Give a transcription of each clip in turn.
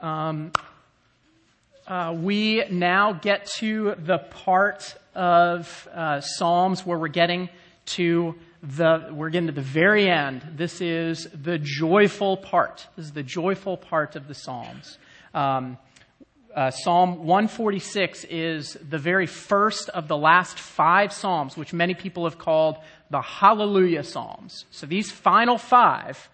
Um, uh, we now get to the part of uh, Psalms where we're getting to the we're getting to the very end. This is the joyful part. This is the joyful part of the Psalms. Um, uh, Psalm 146 is the very first of the last five Psalms, which many people have called the Hallelujah Psalms. So these final five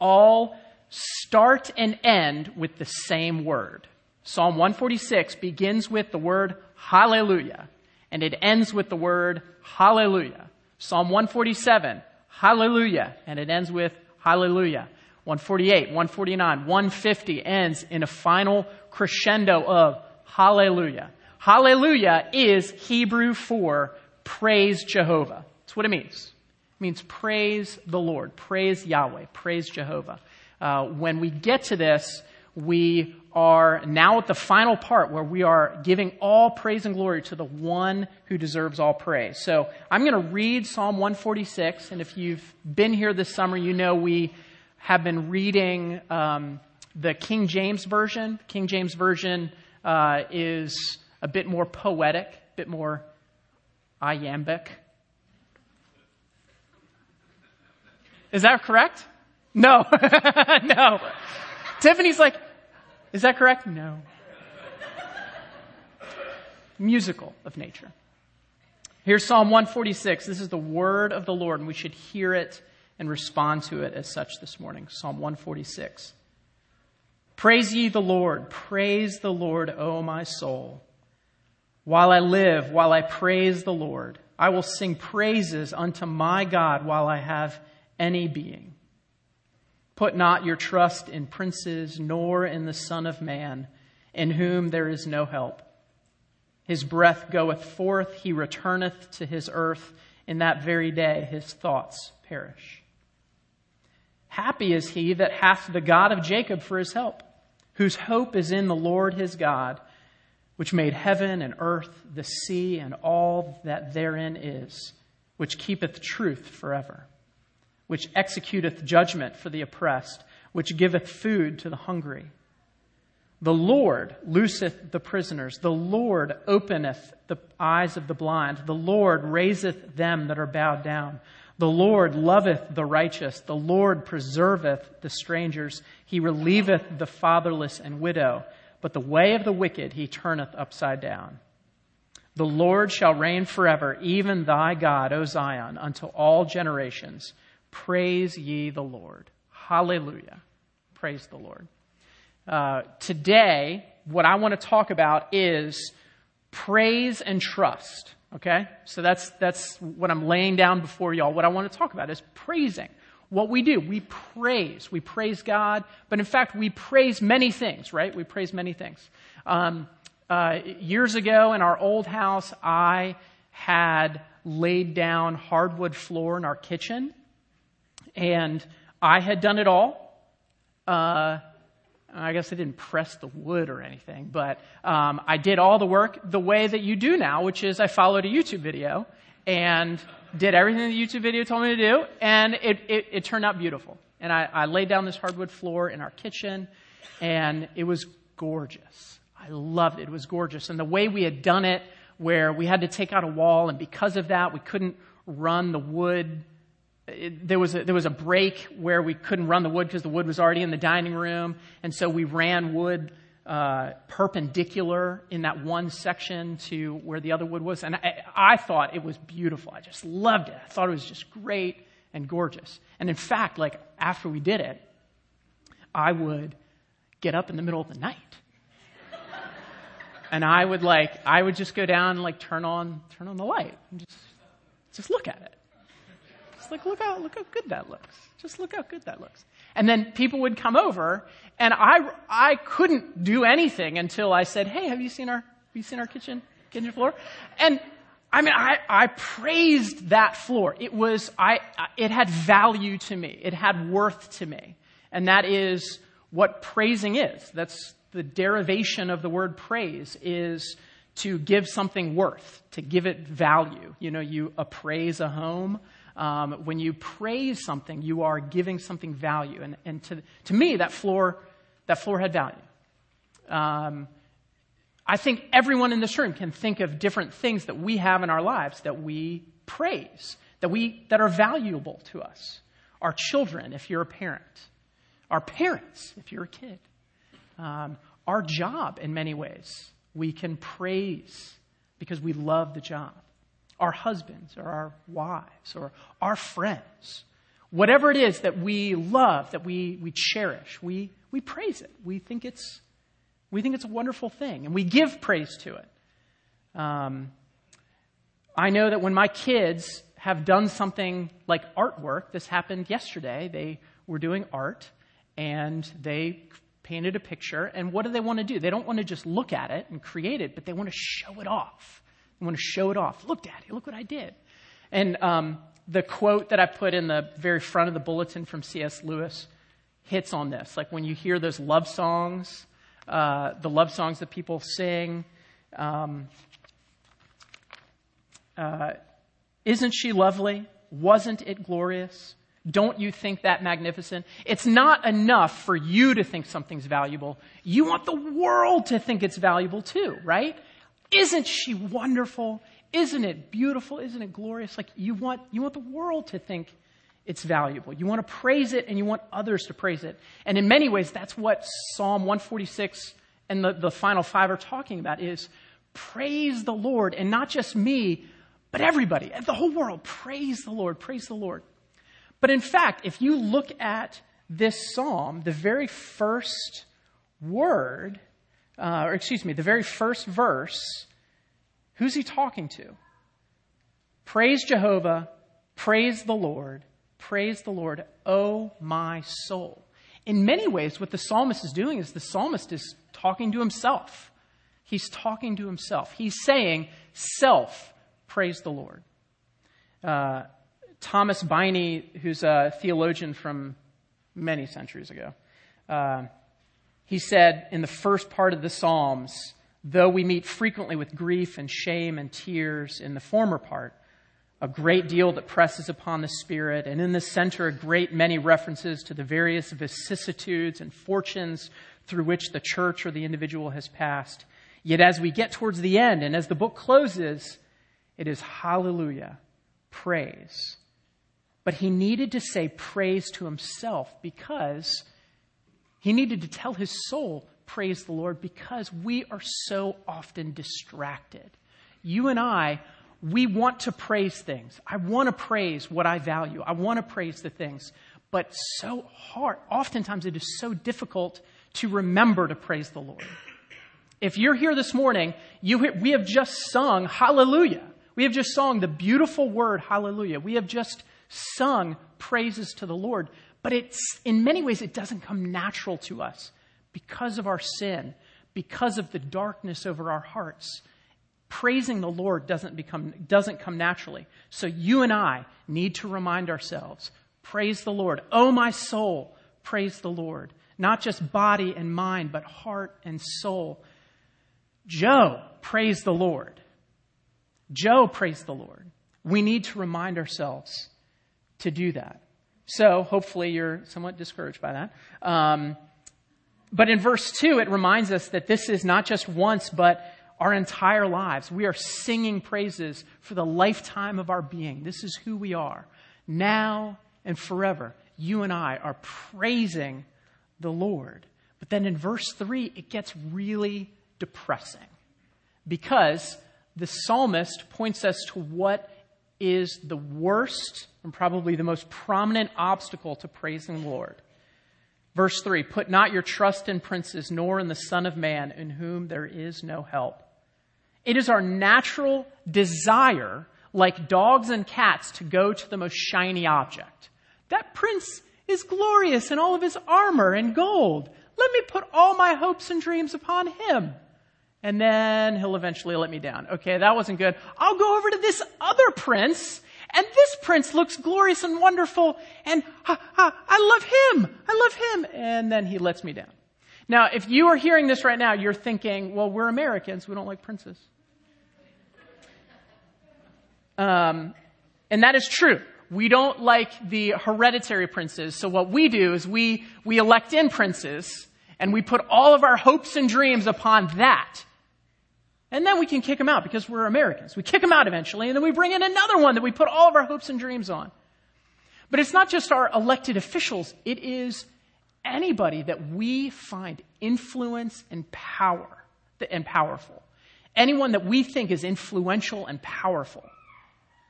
all start and end with the same word. Psalm 146 begins with the word Hallelujah, and it ends with the word Hallelujah. Psalm 147, Hallelujah, and it ends with Hallelujah. 148, 149, 150 ends in a final crescendo of hallelujah. Hallelujah is Hebrew for praise Jehovah. That's what it means. It means praise the Lord, praise Yahweh, praise Jehovah. Uh, when we get to this, we are now at the final part where we are giving all praise and glory to the one who deserves all praise. So I'm going to read Psalm 146, and if you've been here this summer, you know we have been reading um, the King James Version. King James Version uh, is a bit more poetic, a bit more iambic. Is that correct? No. no. Tiffany's like, is that correct? No. Musical of nature. Here's Psalm 146. This is the word of the Lord, and we should hear it and respond to it as such this morning. Psalm 146. Praise ye the Lord. Praise the Lord, O my soul. While I live, while I praise the Lord, I will sing praises unto my God while I have any being. Put not your trust in princes, nor in the Son of Man, in whom there is no help. His breath goeth forth, he returneth to his earth. In that very day his thoughts perish. Happy is he that hath the God of Jacob for his help whose hope is in the Lord his God, which made heaven and earth, the sea, and all that therein is, which keepeth truth forever, which executeth judgment for the oppressed, which giveth food to the hungry. The Lord looseth the prisoners. The Lord openeth the eyes of the blind. The Lord raiseth them that are bowed down. The Lord loveth the righteous. The Lord preserveth the strangers. He relieveth the fatherless and widow. But the way of the wicked he turneth upside down. The Lord shall reign forever, even thy God, O Zion, unto all generations. Praise ye the Lord. Hallelujah. Praise the Lord. Uh, today, what I want to talk about is praise and trust. Okay? So that's, that's what I'm laying down before y'all. What I want to talk about is praising. What we do, we praise. We praise God, but in fact, we praise many things, right? We praise many things. Um, uh, years ago in our old house, I had laid down hardwood floor in our kitchen, and I had done it all. Uh, I guess I didn't press the wood or anything, but um, I did all the work the way that you do now, which is I followed a YouTube video and did everything the YouTube video told me to do, and it, it, it turned out beautiful. And I, I laid down this hardwood floor in our kitchen, and it was gorgeous. I loved it. It was gorgeous. And the way we had done it, where we had to take out a wall, and because of that, we couldn't run the wood it, there was a, there was a break where we couldn't run the wood because the wood was already in the dining room, and so we ran wood uh, perpendicular in that one section to where the other wood was, and I, I thought it was beautiful. I just loved it. I thought it was just great and gorgeous. And in fact, like after we did it, I would get up in the middle of the night. and I would like, I would just go down and like turn on, turn on the light and just, just look at it like, look how, look how good that looks. Just look how good that looks. And then people would come over and I, I couldn't do anything until I said, Hey, have you seen our, have you seen our kitchen, kitchen floor? And I mean, I, I praised that floor. It was, I, it had value to me. It had worth to me. And that is what praising is. That's the derivation of the word praise is to give something worth, to give it value. You know, you appraise a home. Um, when you praise something, you are giving something value. And, and to, to me, that floor, that floor had value. Um, I think everyone in this room can think of different things that we have in our lives that we praise, that, we, that are valuable to us. Our children, if you're a parent. Our parents, if you're a kid. Um, our job, in many ways, we can praise because we love the job. Our husbands or our wives or our friends. Whatever it is that we love, that we, we cherish, we, we praise it. We think, it's, we think it's a wonderful thing, and we give praise to it. Um, I know that when my kids have done something like artwork, this happened yesterday. They were doing art, and they painted a picture. And what do they want to do? They don't want to just look at it and create it, but they want to show it off. They want to show it off. Look, Daddy, look what I did. And um, the quote that I put in the very front of the bulletin from C.S. Lewis hits on this. Like when you hear those love songs, uh, the love songs that people sing, um, uh, isn't she lovely? Wasn't it glorious? Don't you think that magnificent? It's not enough for you to think something's valuable. You want the world to think it's valuable too, right? Isn't she wonderful? Isn't it beautiful? Isn't it glorious? Like you want, you want the world to think it's valuable. You want to praise it and you want others to praise it. And in many ways, that's what Psalm 146 and the, the final five are talking about is praise the Lord and not just me, but everybody, the whole world. Praise the Lord, praise the Lord. But in fact, if you look at this psalm, the very first word, uh, or excuse me, the very first verse Who's he talking to? Praise Jehovah, praise the Lord, praise the Lord, O my soul. In many ways, what the psalmist is doing is the psalmist is talking to himself. He's talking to himself. He's saying, Self, praise the Lord. Uh, Thomas Binney, who's a theologian from many centuries ago, uh, he said in the first part of the Psalms, Though we meet frequently with grief and shame and tears in the former part, a great deal that presses upon the spirit, and in the center, a great many references to the various vicissitudes and fortunes through which the church or the individual has passed. Yet as we get towards the end, and as the book closes, it is hallelujah, praise. But he needed to say praise to himself because he needed to tell his soul, praise the Lord because we are so often distracted. You and I, we want to praise things. I want to praise what I value. I want to praise the things. But so hard, oftentimes it is so difficult to remember to praise the Lord. If you're here this morning, you, we have just sung hallelujah. We have just sung the beautiful word hallelujah. We have just sung praises to the Lord. But it's, in many ways, it doesn't come natural to us because of our sin, because of the darkness over our hearts, praising the Lord doesn't, become, doesn't come naturally. So you and I need to remind ourselves praise the Lord. Oh, my soul, praise the Lord. Not just body and mind, but heart and soul. Joe, praise the Lord. Joe, praise the Lord. We need to remind ourselves to do that. So hopefully you're somewhat discouraged by that. Um, but in verse 2, it reminds us that this is not just once, but our entire lives. We are singing praises for the lifetime of our being. This is who we are. Now and forever, you and I are praising the Lord. But then in verse 3, it gets really depressing because the psalmist points us to what is the worst and probably the most prominent obstacle to praising the Lord. Verse 3 Put not your trust in princes, nor in the Son of Man, in whom there is no help. It is our natural desire, like dogs and cats, to go to the most shiny object. That prince is glorious in all of his armor and gold. Let me put all my hopes and dreams upon him. And then he'll eventually let me down. Okay, that wasn't good. I'll go over to this other prince and this prince looks glorious and wonderful, and ha, ha, I love him. I love him. And then he lets me down. Now, if you are hearing this right now, you're thinking, well, we're Americans. We don't like princes. Um, and that is true. We don't like the hereditary princes. So what we do is we, we elect in princes and we put all of our hopes and dreams upon that. And then we can kick them out because we're Americans. We kick them out eventually, and then we bring in another one that we put all of our hopes and dreams on. But it's not just our elected officials, it is anybody that we find influence and power and powerful. Anyone that we think is influential and powerful.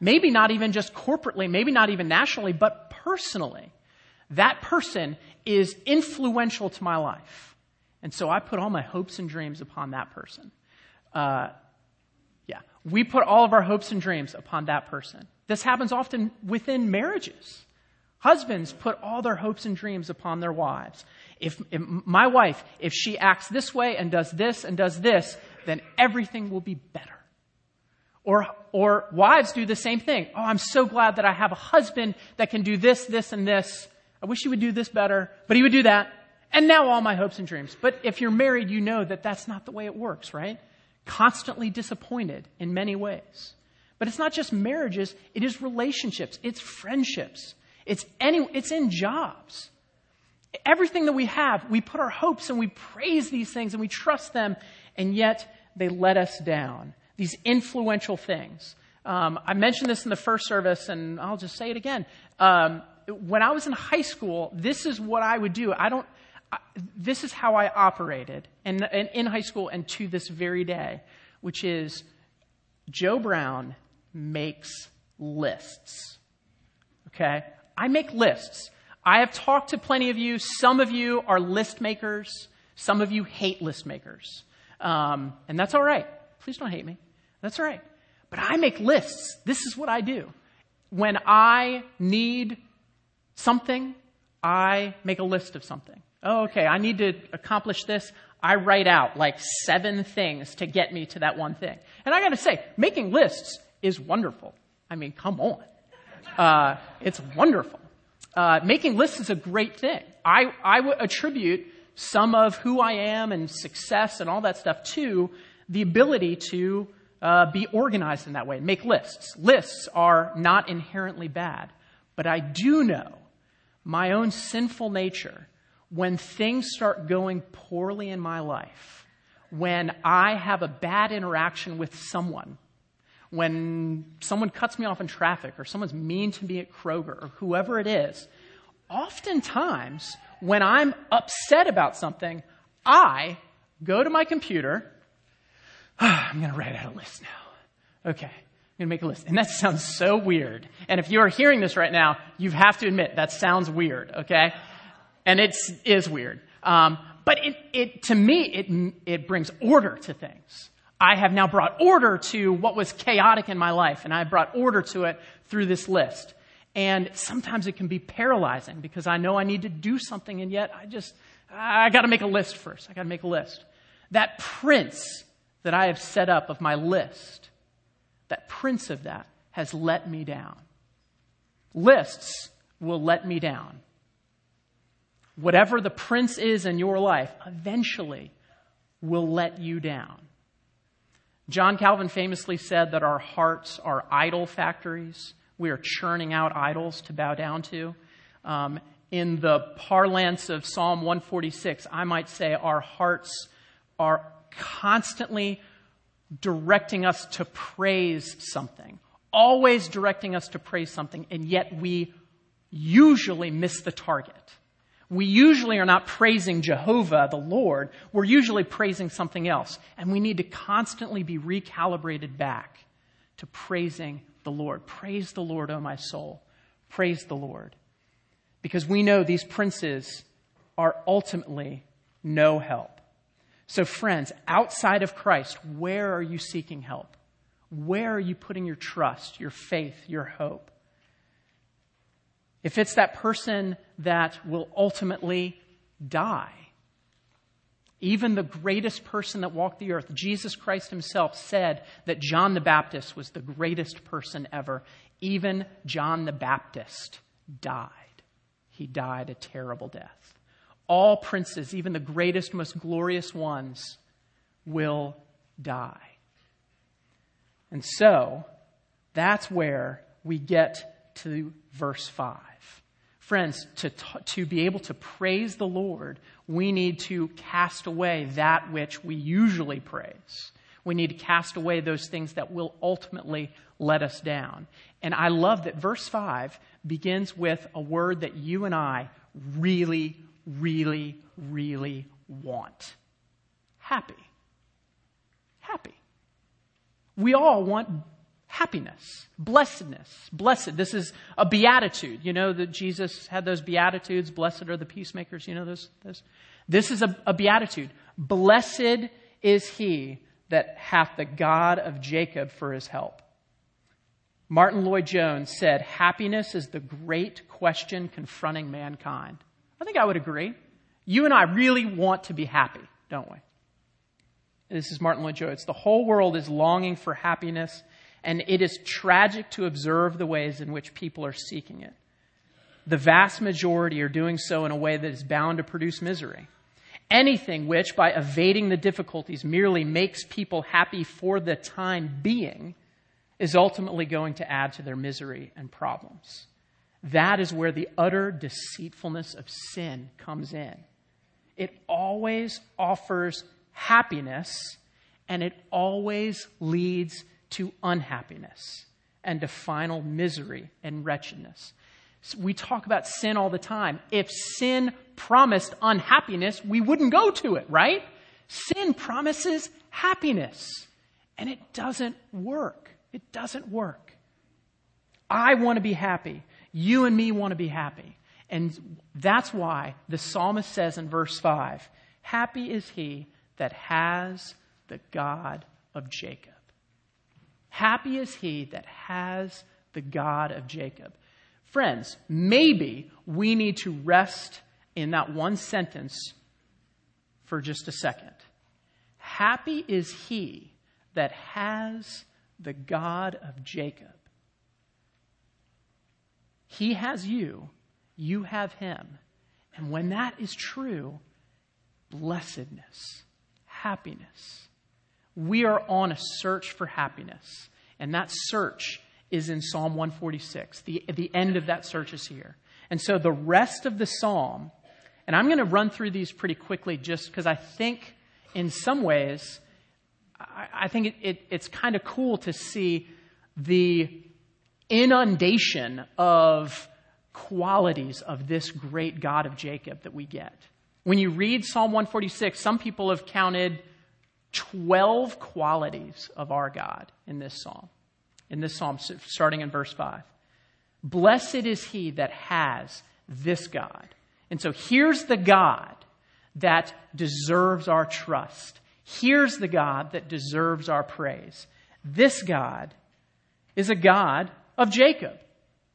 Maybe not even just corporately, maybe not even nationally, but personally. That person is influential to my life. And so I put all my hopes and dreams upon that person. Uh, yeah, we put all of our hopes and dreams upon that person. This happens often within marriages. Husbands put all their hopes and dreams upon their wives. If, if, my wife, if she acts this way and does this and does this, then everything will be better. Or, or wives do the same thing. Oh, I'm so glad that I have a husband that can do this, this, and this. I wish he would do this better, but he would do that. And now all my hopes and dreams. But if you're married, you know that that's not the way it works, right? Constantly disappointed in many ways. But it's not just marriages, it is relationships, it's friendships. It's any, it's in jobs. Everything that we have, we put our hopes and we praise these things and we trust them, and yet they let us down. These influential things. Um, I mentioned this in the first service, and I'll just say it again. Um, when I was in high school, this is what I would do. I don't. This is how I operated, and in high school, and to this very day, which is Joe Brown makes lists. Okay, I make lists. I have talked to plenty of you. Some of you are list makers. Some of you hate list makers. Um, and that's all right. Please don't hate me. That's all right. But I make lists. This is what I do. When I need something, I make a list of something. Oh, okay, I need to accomplish this. I write out like seven things to get me to that one thing. And I gotta say, making lists is wonderful. I mean, come on. Uh, it's wonderful. Uh, making lists is a great thing. I, I would attribute some of who I am and success and all that stuff to the ability to uh, be organized in that way, make lists. Lists are not inherently bad, but I do know my own sinful nature when things start going poorly in my life, when I have a bad interaction with someone, when someone cuts me off in traffic or someone's mean to me at Kroger or whoever it is, oftentimes when I'm upset about something, I go to my computer. I'm going to write out a list now. Okay. I'm going to make a list. And that sounds so weird. And if you are hearing this right now, you have to admit that sounds weird, okay? And it is weird. Um, but it, it, to me, it, it brings order to things. I have now brought order to what was chaotic in my life, and I brought order to it through this list. And sometimes it can be paralyzing because I know I need to do something, and yet I just, I got to make a list first. I got to make a list. That prince that I have set up of my list, that prince of that has let me down. Lists will let me down. Whatever the prince is in your life, eventually will let you down. John Calvin famously said that our hearts are idol factories. We are churning out idols to bow down to. Um, in the parlance of Psalm 146, I might say our hearts are constantly directing us to praise something, always directing us to praise something, and yet we usually miss the target we usually are not praising Jehovah, the Lord. We're usually praising something else. And we need to constantly be recalibrated back to praising the Lord. Praise the Lord, O my soul. Praise the Lord. Because we know these princes are ultimately no help. So, friends, outside of Christ, where are you seeking help? Where are you putting your trust, your faith, your hope? if it's that person that will ultimately die. Even the greatest person that walked the earth, Jesus Christ himself, said that John the Baptist was the greatest person ever. Even John the Baptist died. He died a terrible death. All princes, even the greatest, most glorious ones, will die. And so, that's where we get to verse 5. Friends, to, to be able to praise the Lord, we need to cast away that which we usually praise. We need to cast away those things that will ultimately let us down. And I love that verse 5 begins with a word that you and I really, really, really want happy. Happy. We all want happiness, blessedness, blessed. This is a beatitude. You know that Jesus had those beatitudes. Blessed are the peacemakers. You know those. those? This is a, a beatitude. Blessed is he that hath the God of Jacob for his help. Martyn Lloyd-Jones said, Happiness is the great question confronting mankind. I think I would agree. You and I really want to be happy, don't we? This is Martyn Lloyd-Jones. The whole world is longing for happiness, and it is tragic to observe the ways in which people are seeking it. The vast majority are doing so in a way that is bound to produce misery. Anything which, by evading the difficulties, merely makes people happy for the time being is ultimately going to add to their misery and problems. That is where the utter deceitfulness of sin comes in. It always offers happiness and it always leads to unhappiness and to final misery and wretchedness. We talk about sin all the time. If sin promised unhappiness, we wouldn't go to it, right? Sin promises happiness, and it doesn't work. It doesn't work. I want to be happy. You and me want to be happy. And that's why the psalmist says in verse 5 Happy is he that has the God of Jacob. Happy is he that has the God of Jacob. Friends, maybe we need to rest in that one sentence for just a second. Happy is he that has the God of Jacob. He has you, you have him. And when that is true, blessedness, happiness. We are on a search for happiness, and that search is in Psalm 146. The, the end of that search is here. And so the rest of the psalm, and I'm going to run through these pretty quickly just because I think in some ways, I, I think it, it, it's kind of cool to see the inundation of qualities of this great God of Jacob that we get. When you read Psalm 146, some people have counted 12 qualities of our God in this psalm in this psalm, starting in verse 5. Blessed is he that has this God. And so here's the God that deserves our trust. Here's the God that deserves our praise. This God is a God of Jacob.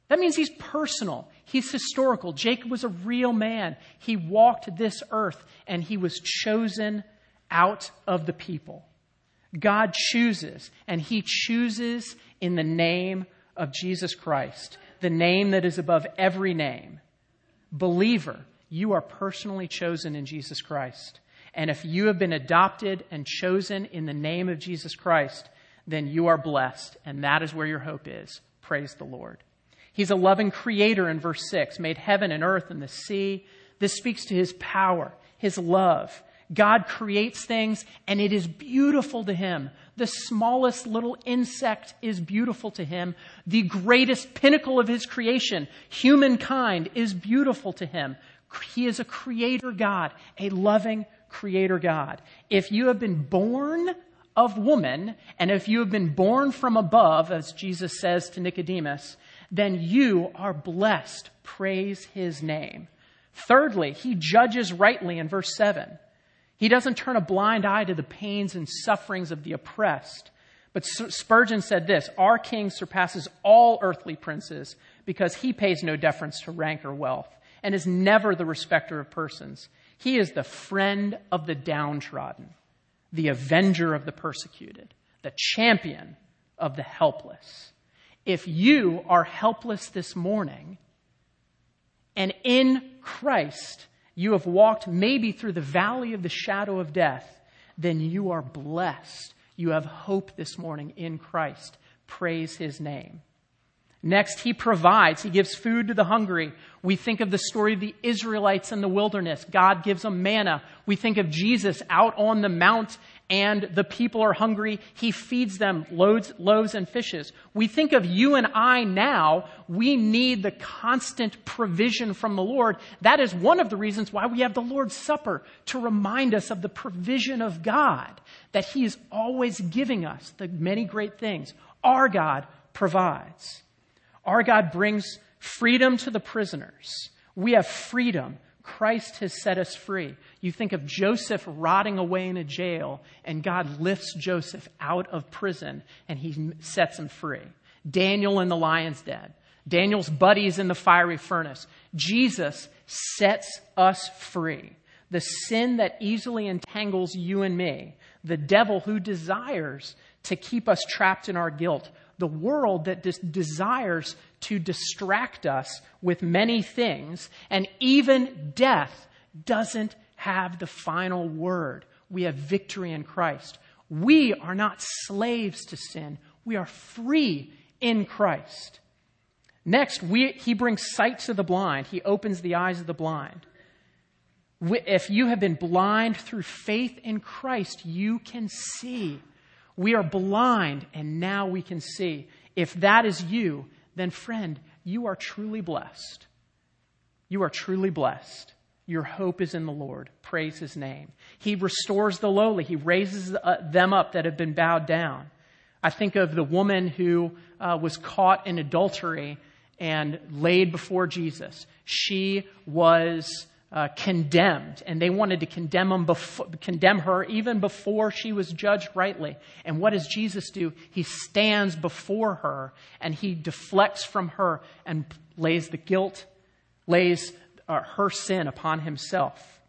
That means he's personal. He's historical. Jacob was a real man. He walked this earth and he was chosen out of the people. God chooses, and He chooses in the name of Jesus Christ, the name that is above every name. Believer, you are personally chosen in Jesus Christ. And if you have been adopted and chosen in the name of Jesus Christ, then you are blessed, and that is where your hope is. Praise the Lord. He's a loving creator in verse 6, made heaven and earth and the sea. This speaks to his power, his love, God creates things and it is beautiful to him. The smallest little insect is beautiful to him. The greatest pinnacle of his creation, humankind, is beautiful to him. He is a creator God, a loving creator God. If you have been born of woman, and if you have been born from above, as Jesus says to Nicodemus, then you are blessed. Praise his name. Thirdly, he judges rightly in verse 7. He doesn't turn a blind eye to the pains and sufferings of the oppressed. But Spurgeon said this Our king surpasses all earthly princes because he pays no deference to rank or wealth and is never the respecter of persons. He is the friend of the downtrodden, the avenger of the persecuted, the champion of the helpless. If you are helpless this morning and in Christ, you have walked maybe through the valley of the shadow of death, then you are blessed. You have hope this morning in Christ. Praise his name. Next, he provides. He gives food to the hungry. We think of the story of the Israelites in the wilderness. God gives them manna. We think of Jesus out on the mount and the people are hungry. He feeds them loads, loaves and fishes. We think of you and I now. We need the constant provision from the Lord. That is one of the reasons why we have the Lord's Supper to remind us of the provision of God, that He is always giving us the many great things. Our God provides. Our God brings freedom to the prisoners. We have freedom. Christ has set us free. You think of Joseph rotting away in a jail, and God lifts Joseph out of prison and he sets him free. Daniel in the lion's den. Daniel's buddies in the fiery furnace. Jesus sets us free. The sin that easily entangles you and me, the devil who desires to keep us trapped in our guilt, the world that des- desires to distract us with many things, and even death doesn't have the final word. We have victory in Christ. We are not slaves to sin, we are free in Christ. Next, we, he brings sight to the blind. He opens the eyes of the blind. If you have been blind through faith in Christ, you can see. We are blind and now we can see. If that is you, then friend, you are truly blessed. You are truly blessed. Your hope is in the Lord. Praise his name. He restores the lowly. He raises uh, them up that have been bowed down. I think of the woman who uh, was caught in adultery and laid before Jesus. She was uh, condemned, and they wanted to condemn, before, condemn her even before she was judged rightly. And what does Jesus do? He stands before her and he deflects from her and lays the guilt, lays uh, her sin upon himself.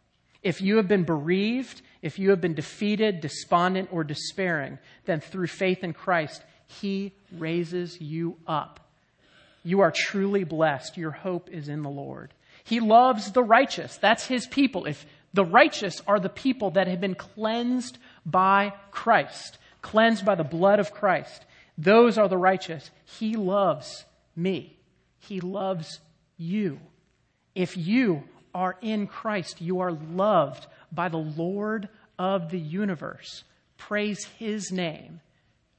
If you have been bereaved, if you have been defeated, despondent, or despairing, then through faith in Christ, he raises you up. You are truly blessed. Your hope is in the Lord. He loves the righteous. That's his people. If the righteous are the people that have been cleansed by Christ, cleansed by the blood of Christ, those are the righteous. He loves me. He loves you. If you are in Christ, you are loved by the Lord of the universe. Praise his name.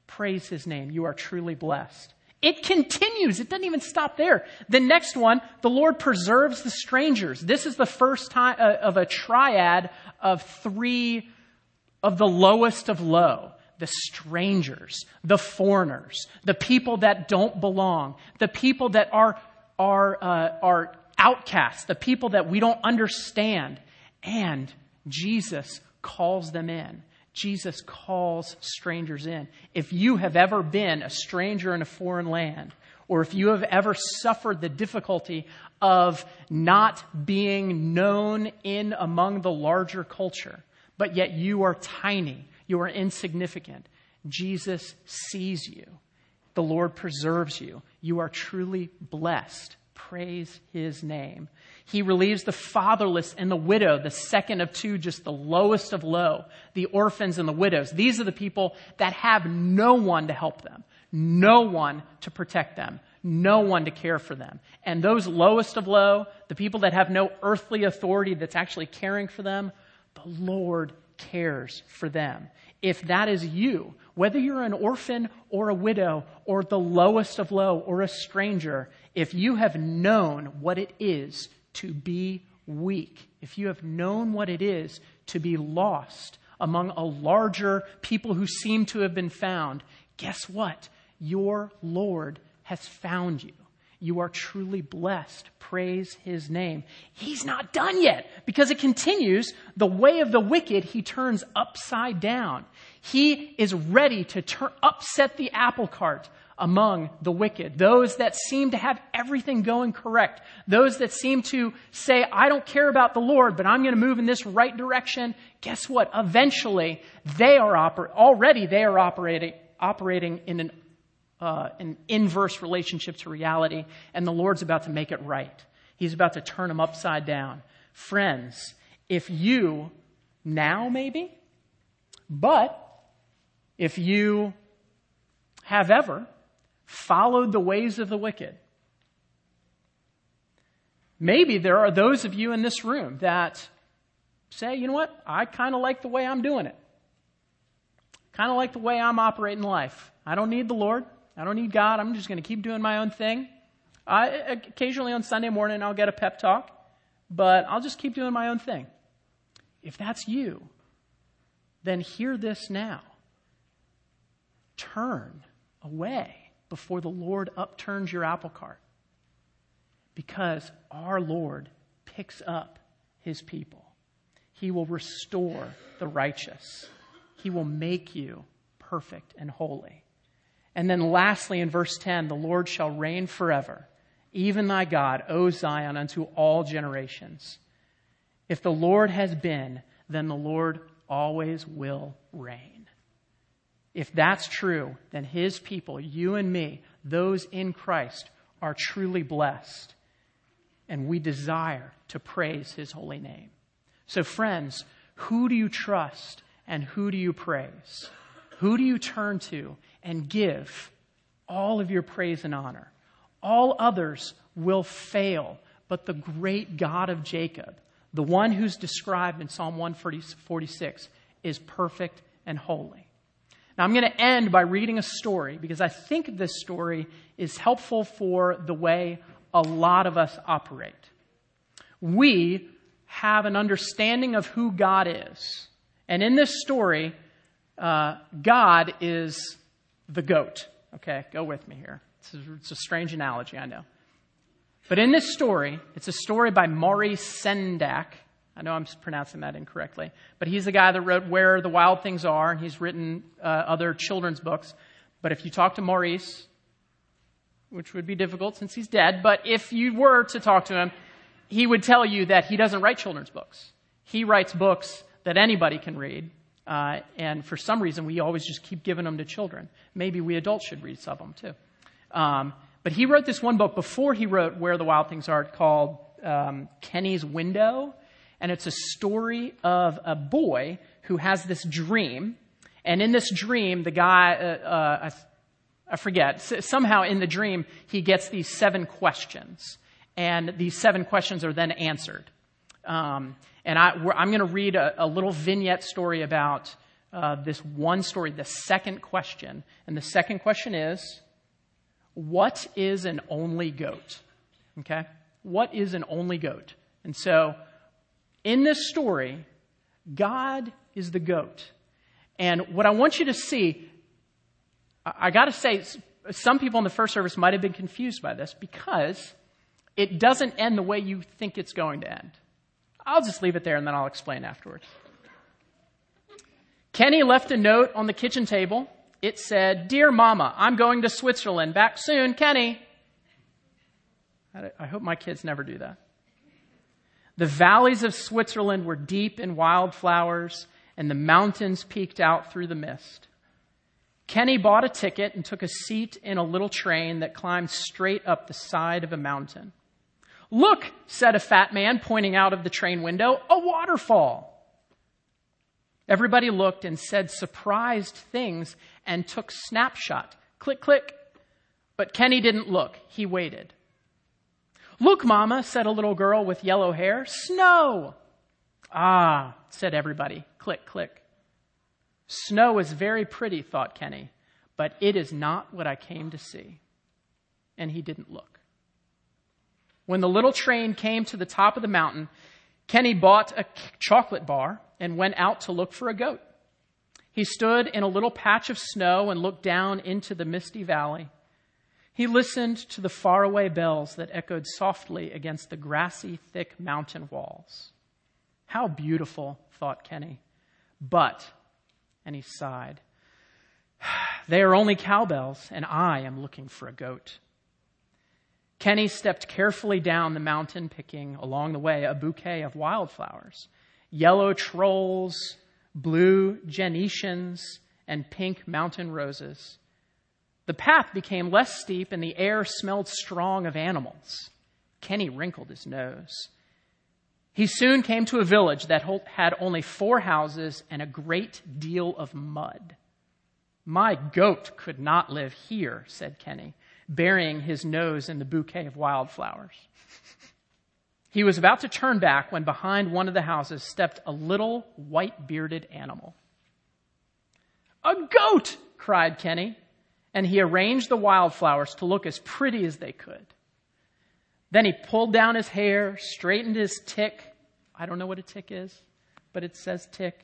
Praise his name. You are truly blessed. It continues. It doesn't even stop there. The next one, the Lord preserves the strangers. This is the first time uh, of a triad of three of the lowest of low. The strangers, the foreigners, the people that don't belong, the people that are, are, uh, are outcasts, the people that we don't understand. And Jesus calls them in. Jesus calls strangers in. If you have ever been a stranger in a foreign land, or if you have ever suffered the difficulty of not being known in among the larger culture, but yet you are tiny, you are insignificant, Jesus sees you. The Lord preserves you. You are truly blessed. Praise his name. He relieves the fatherless and the widow, the second of two, just the lowest of low, the orphans and the widows. These are the people that have no one to help them, no one to protect them, no one to care for them. And those lowest of low, the people that have no earthly authority that's actually caring for them, the Lord cares for them. If that is you, whether you're an orphan or a widow or the lowest of low or a stranger, if you have known what it is to be weak, if you have known what it is to be lost among a larger people who seem to have been found, guess what? Your Lord has found you. You are truly blessed. Praise his name. He's not done yet because it continues. The way of the wicked he turns upside down. He is ready to turn, upset the apple cart among the wicked, those that seem to have everything going correct, those that seem to say, I don't care about the Lord, but I'm going to move in this right direction. Guess what? Eventually, they are oper- already they are operating, operating in an, uh, an inverse relationship to reality, and the Lord's about to make it right. He's about to turn them upside down. Friends, if you, now maybe, but if you have ever, followed the ways of the wicked. Maybe there are those of you in this room that say, you know what, I kind of like the way I'm doing it. Kind of like the way I'm operating life. I don't need the Lord. I don't need God. I'm just going to keep doing my own thing. I, occasionally on Sunday morning, I'll get a pep talk, but I'll just keep doing my own thing. If that's you, then hear this now. Turn away before the Lord upturns your apple cart. Because our Lord picks up his people. He will restore the righteous. He will make you perfect and holy. And then lastly, in verse 10, the Lord shall reign forever, even thy God, O Zion, unto all generations. If the Lord has been, then the Lord always will reign. If that's true, then his people, you and me, those in Christ, are truly blessed. And we desire to praise his holy name. So, friends, who do you trust and who do you praise? Who do you turn to and give all of your praise and honor? All others will fail, but the great God of Jacob, the one who's described in Psalm 146, is perfect and holy. Now, I'm going to end by reading a story because I think this story is helpful for the way a lot of us operate. We have an understanding of who God is. And in this story, uh, God is the goat. Okay, go with me here. It's a, it's a strange analogy, I know. But in this story, it's a story by Maurice Sendak. I know I'm pronouncing that incorrectly, but he's the guy that wrote Where the Wild Things Are, and he's written uh, other children's books. But if you talk to Maurice, which would be difficult since he's dead, but if you were to talk to him, he would tell you that he doesn't write children's books. He writes books that anybody can read, uh, and for some reason, we always just keep giving them to children. Maybe we adults should read some of them too. Um, but he wrote this one book before he wrote Where the Wild Things Are called um, Kenny's Window. And it's a story of a boy who has this dream. And in this dream, the guy, uh, uh, I, forget, somehow in the dream, he gets these seven questions. And these seven questions are then answered. Um, and I, am going to read a, a, little vignette story about uh, this one story, the second question. And the second question is What is an only goat? Okay? What is an only goat? And so, in this story, God is the goat. And what I want you to see, I, I got to say, some people in the first service might have been confused by this because it doesn't end the way you think it's going to end. I'll just leave it there and then I'll explain afterwards. Kenny left a note on the kitchen table. It said, Dear Mama, I'm going to Switzerland. Back soon, Kenny. I hope my kids never do that. The valleys of Switzerland were deep in wildflowers, and the mountains peeked out through the mist. Kenny bought a ticket and took a seat in a little train that climbed straight up the side of a mountain. Look, said a fat man, pointing out of the train window, a waterfall. Everybody looked and said surprised things and took snapshot. Click, click. But Kenny didn't look. He waited. Look, Mama, said a little girl with yellow hair. Snow. Ah, said everybody. Click, click. Snow is very pretty, thought Kenny, but it is not what I came to see. And he didn't look. When the little train came to the top of the mountain, Kenny bought a chocolate bar and went out to look for a goat. He stood in a little patch of snow and looked down into the misty valley. He listened to the faraway bells that echoed softly against the grassy, thick mountain walls. How beautiful, thought Kenny. But, and he sighed, they are only cowbells, and I am looking for a goat. Kenny stepped carefully down the mountain, picking along the way a bouquet of wildflowers yellow trolls, blue gentians, and pink mountain roses. The path became less steep and the air smelled strong of animals. Kenny wrinkled his nose. He soon came to a village that had only four houses and a great deal of mud. My goat could not live here, said Kenny, burying his nose in the bouquet of wildflowers. He was about to turn back when behind one of the houses stepped a little white bearded animal. A goat! cried Kenny, and he arranged the wildflowers to look as pretty as they could. Then he pulled down his hair, straightened his tick. I don't know what a tick is, but it says tick.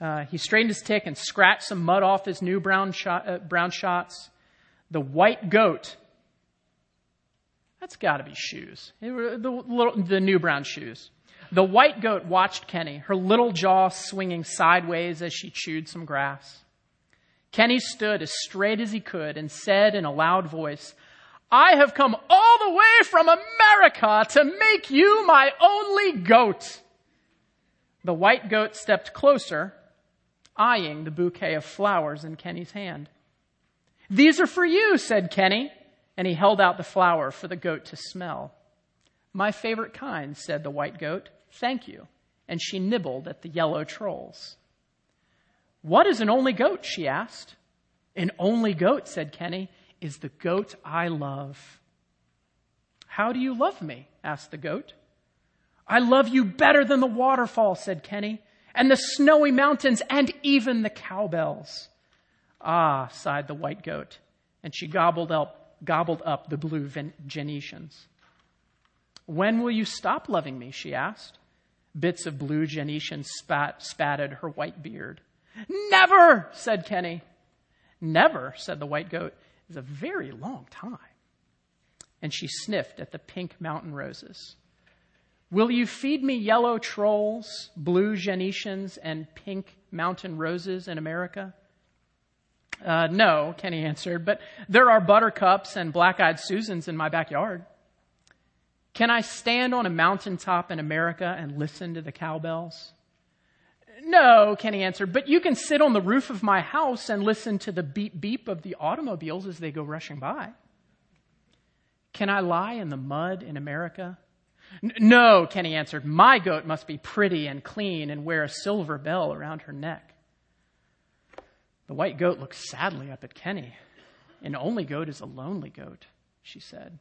Uh, he straightened his tick and scratched some mud off his new brown, shot, uh, brown shots. The white goat. That's got to be shoes. The, little, the new brown shoes. The white goat watched Kenny, her little jaw swinging sideways as she chewed some grass. Kenny stood as straight as he could and said in a loud voice, I have come all the way from America to make you my only goat. The white goat stepped closer eyeing the bouquet of flowers in Kenny's hand. These are for you, said Kenny, and he held out the flower for the goat to smell. My favorite kind, said the white goat. Thank you. And she nibbled at the yellow trolls. What is an only goat? she asked. An only goat, said Kenny, is the goat I love. How do you love me? asked the goat. I love you better than the waterfall, said Kenny and the snowy mountains and even the cowbells. Ah, sighed the white goat, and she gobbled up, gobbled up the blue gentians. When will you stop loving me? she asked. Bits of blue gentian spat, spatted her white beard. Never, said Kenny. Never, said the white goat, is a very long time. And she sniffed at the pink mountain roses. Will you feed me yellow trolls, blue gentians, and pink mountain roses in America? Uh, no, Kenny answered, but there are buttercups and black eyed Susans in my backyard. Can I stand on a mountaintop in America and listen to the cowbells? No, Kenny answered, but you can sit on the roof of my house and listen to the beep beep of the automobiles as they go rushing by. Can I lie in the mud in America no, Kenny answered, my goat must be pretty and clean and wear a silver bell around her neck. The white goat looked sadly up at Kenny. An only goat is a lonely goat, she said.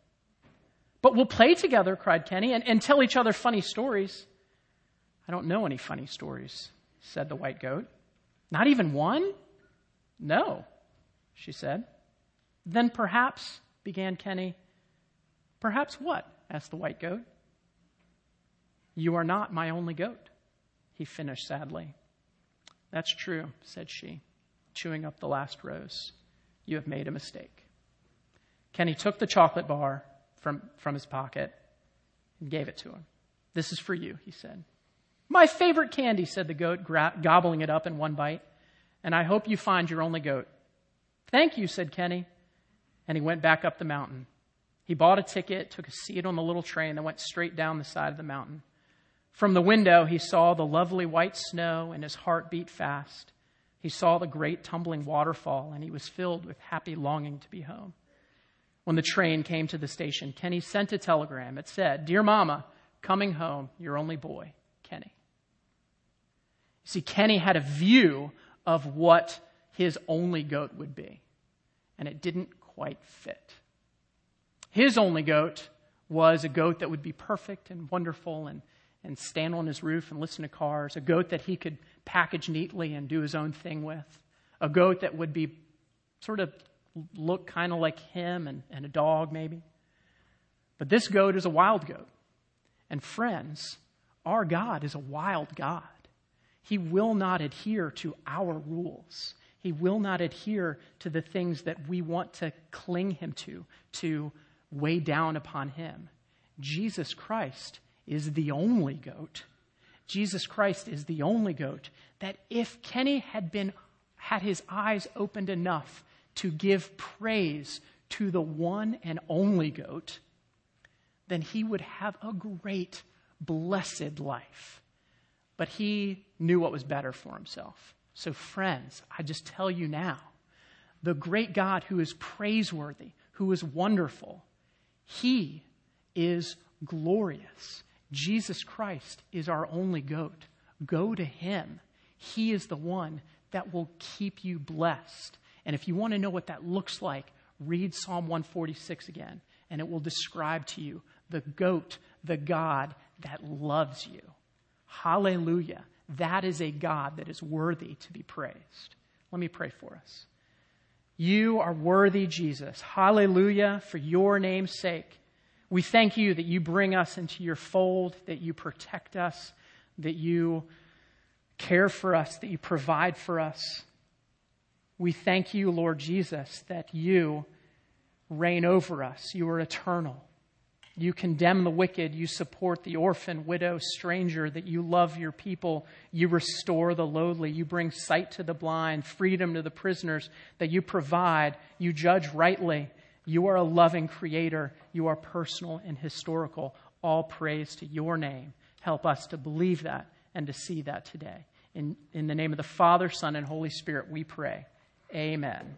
But we'll play together, cried Kenny, and, and tell each other funny stories. I don't know any funny stories, said the white goat. Not even one? No, she said. Then perhaps, began Kenny. Perhaps what? asked the white goat. You are not my only goat, he finished sadly. That's true, said she, chewing up the last rose. You have made a mistake. Kenny took the chocolate bar from, from his pocket and gave it to him. This is for you, he said. My favorite candy, said the goat, gobbling it up in one bite. And I hope you find your only goat. Thank you, said Kenny. And he went back up the mountain. He bought a ticket, took a seat on the little train that went straight down the side of the mountain. From the window, he saw the lovely white snow, and his heart beat fast. He saw the great tumbling waterfall, and he was filled with happy longing to be home. When the train came to the station, Kenny sent a telegram. It said, Dear Mama, coming home, your only boy, see, Kenny had a view of what his only goat would be, and it didn't quite fit. His only goat was a goat that would be perfect and wonderful and and stand on his roof and listen to cars, a goat that he could package neatly and do his own thing with, a goat that would be sort of look kind of like him and, and a dog maybe. But this goat is a wild goat. And friends, our God is a wild God. He will not adhere to our rules. He will not adhere to the things that we want to cling him to, to weigh down upon him. Jesus Christ is the only goat. Jesus Christ is the only goat that if Kenny had been had his eyes opened enough to give praise to the one and only goat, then he would have a great, blessed life. But he knew what was better for himself. So, friends, I just tell you now the great God who is praiseworthy, who is wonderful, he is glorious. Jesus Christ is our only goat. Go to him. He is the one that will keep you blessed. And if you want to know what that looks like, read Psalm 146 again, and it will describe to you the goat, the God that loves you. Hallelujah. That is a God that is worthy to be praised. Let me pray for us. You are worthy, Jesus. Hallelujah for your name's sake. We thank you that you bring us into your fold, that you protect us, that you care for us, that you provide for us. We thank you, Lord Jesus, that you reign over us. You are eternal. You condemn the wicked. You support the orphan, widow, stranger, that you love your people. You restore the lowly. You bring sight to the blind, freedom to the prisoners, that you provide. You judge rightly. You are a loving creator. You are personal and historical. All praise to your name. Help us to believe that and to see that today. In, in the name of the Father, Son, and Holy Spirit, we pray. Amen.